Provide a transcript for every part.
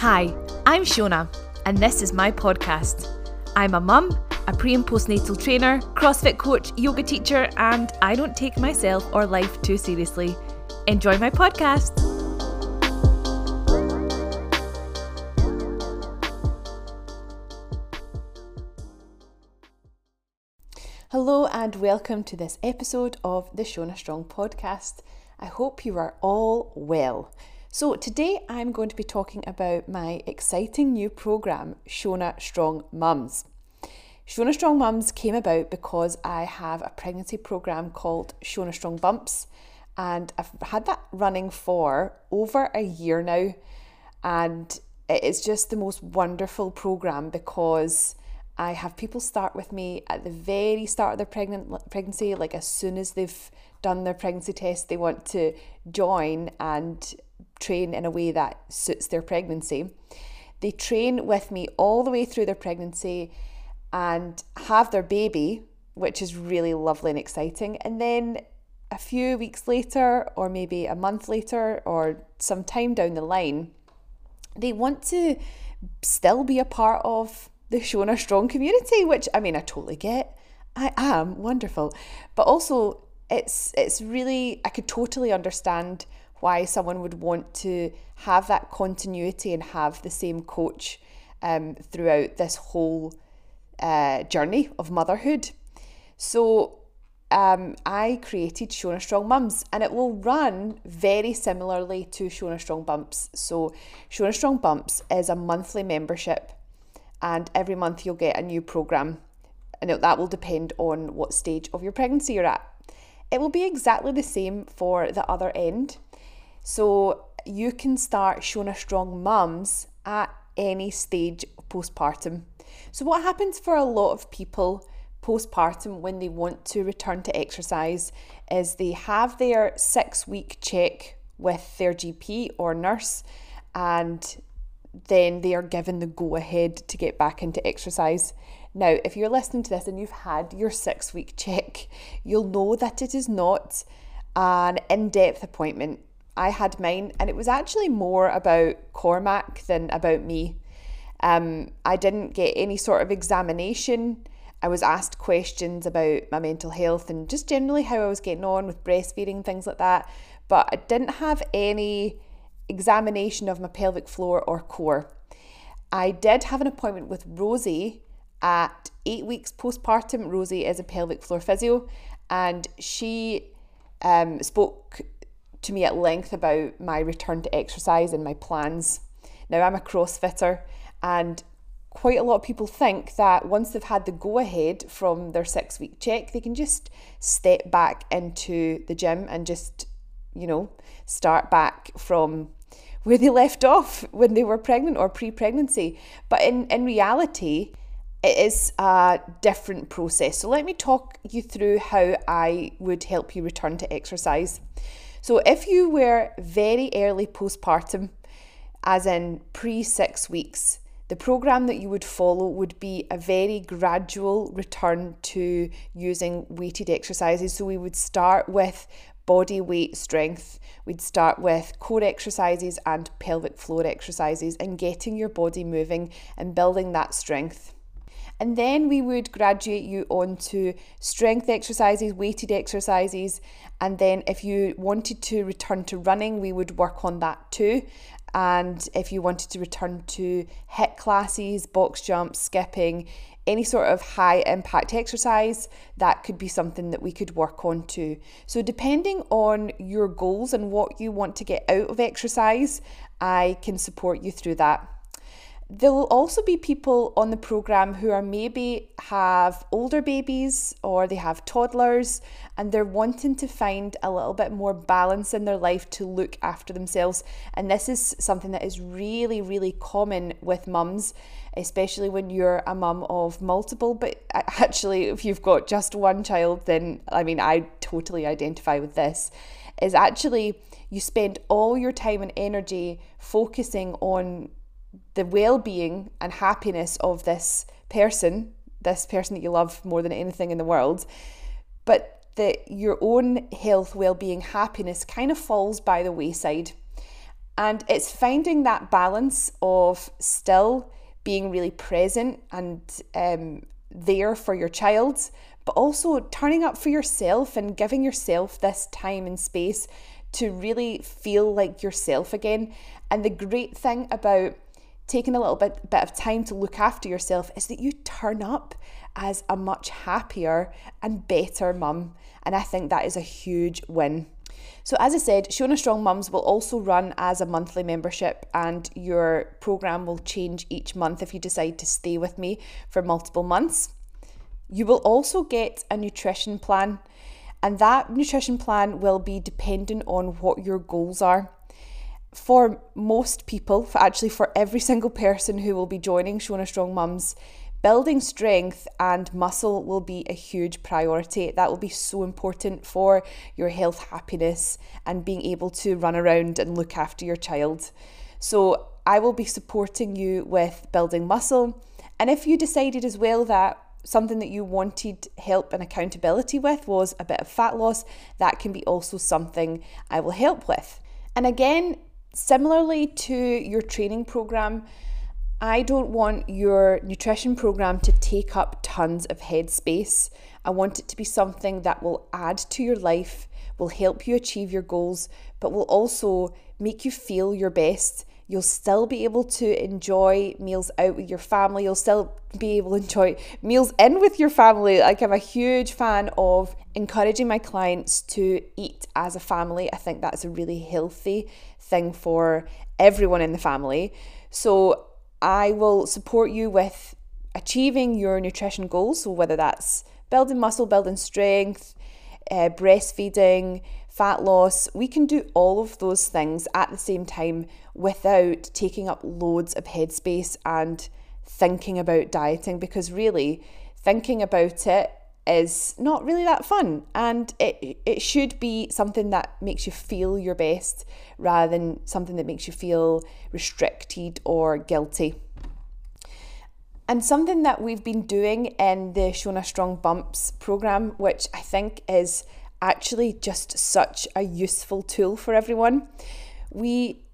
Hi, I'm Shona, and this is my podcast. I'm a mum, a pre and postnatal trainer, CrossFit coach, yoga teacher, and I don't take myself or life too seriously. Enjoy my podcast. Hello, and welcome to this episode of the Shona Strong podcast. I hope you are all well. So, today I'm going to be talking about my exciting new program, Shona Strong Mums. Shona Strong Mums came about because I have a pregnancy program called Shona Strong Bumps, and I've had that running for over a year now. And it is just the most wonderful program because I have people start with me at the very start of their pregnant pregnancy, like as soon as they've done their pregnancy test, they want to join and train in a way that suits their pregnancy. They train with me all the way through their pregnancy and have their baby, which is really lovely and exciting. And then a few weeks later, or maybe a month later, or some time down the line, they want to still be a part of the Shona Strong community, which I mean, I totally get. I am wonderful. But also, it's it's really I could totally understand why someone would want to have that continuity and have the same coach um, throughout this whole uh, journey of motherhood. So um, I created Shona Strong Mums and it will run very similarly to Shona Strong Bumps. So Shona Strong Bumps is a monthly membership and every month you'll get a new program and that will depend on what stage of your pregnancy you're at. It will be exactly the same for the other end. So you can start Shona Strong Mums at any stage postpartum. So, what happens for a lot of people postpartum when they want to return to exercise is they have their six week check with their GP or nurse, and then they are given the go ahead to get back into exercise. Now, if you're listening to this and you've had your six week check, you'll know that it is not an in depth appointment. I had mine, and it was actually more about Cormac than about me. Um, I didn't get any sort of examination. I was asked questions about my mental health and just generally how I was getting on with breastfeeding, things like that. But I didn't have any examination of my pelvic floor or core. I did have an appointment with Rosie at eight weeks postpartum. Rosie is a pelvic floor physio, and she um, spoke to me at length about my return to exercise and my plans. Now, I'm a CrossFitter, and quite a lot of people think that once they've had the go ahead from their six week check, they can just step back into the gym and just, you know, start back from where they left off when they were pregnant or pre pregnancy. But in, in reality, it is a different process. So, let me talk you through how I would help you return to exercise. So, if you were very early postpartum, as in pre six weeks, the program that you would follow would be a very gradual return to using weighted exercises. So, we would start with body weight strength, we'd start with core exercises and pelvic floor exercises, and getting your body moving and building that strength. And then we would graduate you onto strength exercises, weighted exercises. And then if you wanted to return to running, we would work on that too. And if you wanted to return to HIIT classes, box jumps, skipping, any sort of high impact exercise, that could be something that we could work on too. So, depending on your goals and what you want to get out of exercise, I can support you through that. There will also be people on the program who are maybe have older babies or they have toddlers and they're wanting to find a little bit more balance in their life to look after themselves. And this is something that is really, really common with mums, especially when you're a mum of multiple. But actually, if you've got just one child, then I mean, I totally identify with this. Is actually you spend all your time and energy focusing on the well-being and happiness of this person this person that you love more than anything in the world but that your own health well-being happiness kind of falls by the wayside And it's finding that balance of still being really present and um, there for your child, but also turning up for yourself and giving yourself this time and space to really feel like yourself again. And the great thing about taking a little bit, bit of time to look after yourself is that you turn up as a much happier and better mum. And I think that is a huge win. So, as I said, Shona Strong Mums will also run as a monthly membership, and your program will change each month if you decide to stay with me for multiple months. You will also get a nutrition plan, and that nutrition plan will be dependent on what your goals are. For most people, for actually for every single person who will be joining Shona Strong Mums, Building strength and muscle will be a huge priority. That will be so important for your health, happiness, and being able to run around and look after your child. So, I will be supporting you with building muscle. And if you decided as well that something that you wanted help and accountability with was a bit of fat loss, that can be also something I will help with. And again, similarly to your training program, I don't want your nutrition program to take up tons of headspace. I want it to be something that will add to your life, will help you achieve your goals, but will also make you feel your best. You'll still be able to enjoy meals out with your family. You'll still be able to enjoy meals in with your family. Like, I'm a huge fan of encouraging my clients to eat as a family. I think that's a really healthy thing for everyone in the family. So, I will support you with achieving your nutrition goals. So, whether that's building muscle, building strength, uh, breastfeeding, fat loss, we can do all of those things at the same time without taking up loads of headspace and thinking about dieting because really thinking about it is not really that fun and it, it should be something that makes you feel your best rather than something that makes you feel restricted or guilty. And something that we've been doing in the Shona Strong Bumps program, which I think is actually just such a useful tool for everyone. We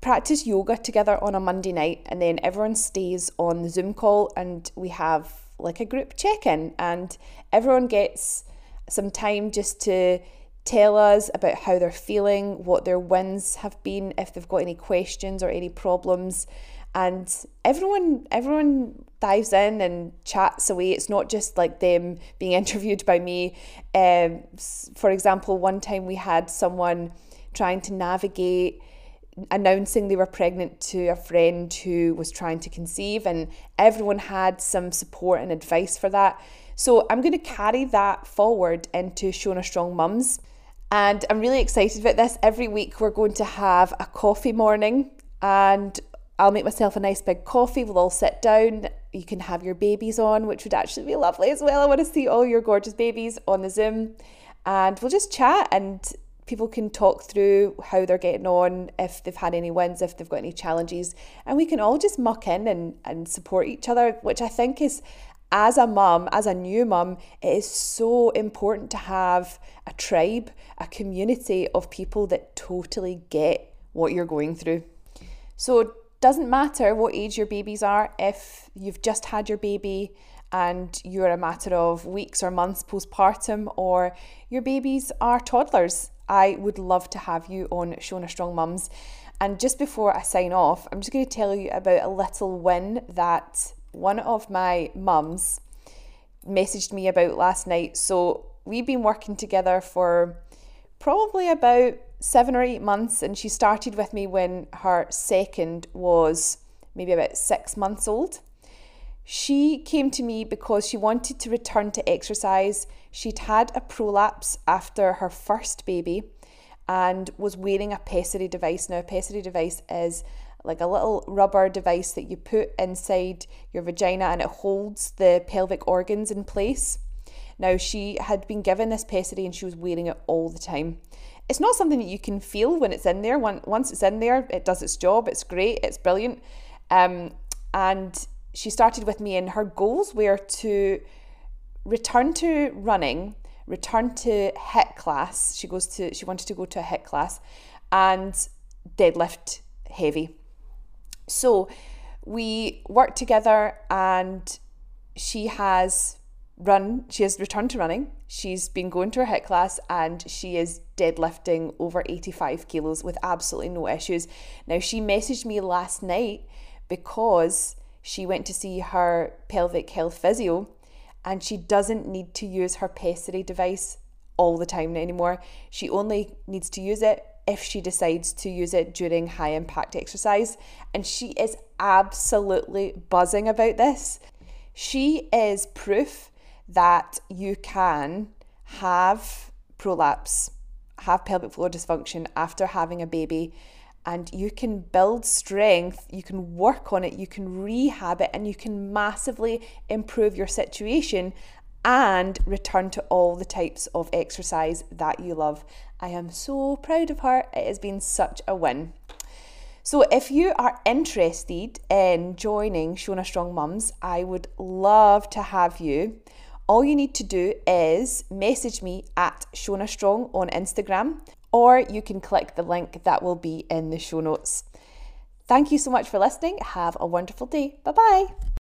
practice yoga together on a Monday night, and then everyone stays on the Zoom call, and we have like a group check in, and everyone gets some time just to tell us about how they're feeling, what their wins have been, if they've got any questions or any problems. And everyone everyone dives in and chats away. It's not just like them being interviewed by me. Um, for example, one time we had someone trying to navigate announcing they were pregnant to a friend who was trying to conceive, and everyone had some support and advice for that. So I'm going to carry that forward into Shona Strong Mums. And I'm really excited about this. Every week we're going to have a coffee morning and I'll make myself a nice big coffee. We'll all sit down. You can have your babies on, which would actually be lovely as well. I want to see all your gorgeous babies on the Zoom. And we'll just chat and people can talk through how they're getting on, if they've had any wins, if they've got any challenges, and we can all just muck in and, and support each other, which I think is, as a mum, as a new mum, it is so important to have a tribe, a community of people that totally get what you're going through. So, doesn't matter what age your babies are, if you've just had your baby and you're a matter of weeks or months postpartum, or your babies are toddlers I would love to have you on Shona Strong Mums. And just before I sign off, I'm just going to tell you about a little win that one of my mums messaged me about last night. So we've been working together for probably about seven or eight months, and she started with me when her second was maybe about six months old. She came to me because she wanted to return to exercise. She'd had a prolapse after her first baby and was wearing a pessary device. Now, a pessary device is like a little rubber device that you put inside your vagina and it holds the pelvic organs in place. Now, she had been given this pessary and she was wearing it all the time. It's not something that you can feel when it's in there. Once it's in there, it does its job. It's great. It's brilliant. Um, and she started with me, and her goals were to return to running, return to HIIT class. She goes to she wanted to go to a HIIT class, and deadlift heavy. So we worked together and she has run, she has returned to running. She's been going to her HIIT class and she is deadlifting over 85 kilos with absolutely no issues. Now, she messaged me last night because she went to see her pelvic health physio and she doesn't need to use her pessary device all the time anymore. She only needs to use it if she decides to use it during high impact exercise. And she is absolutely buzzing about this. She is proof that you can have prolapse, have pelvic floor dysfunction after having a baby, and you can build strength, you can work on it, you can rehab it, and you can massively improve your situation and return to all the types of exercise that you love. I am so proud of her. It has been such a win. So, if you are interested in joining Shona Strong Mums, I would love to have you. All you need to do is message me at Shona Strong on Instagram, or you can click the link that will be in the show notes. Thank you so much for listening. Have a wonderful day. Bye bye.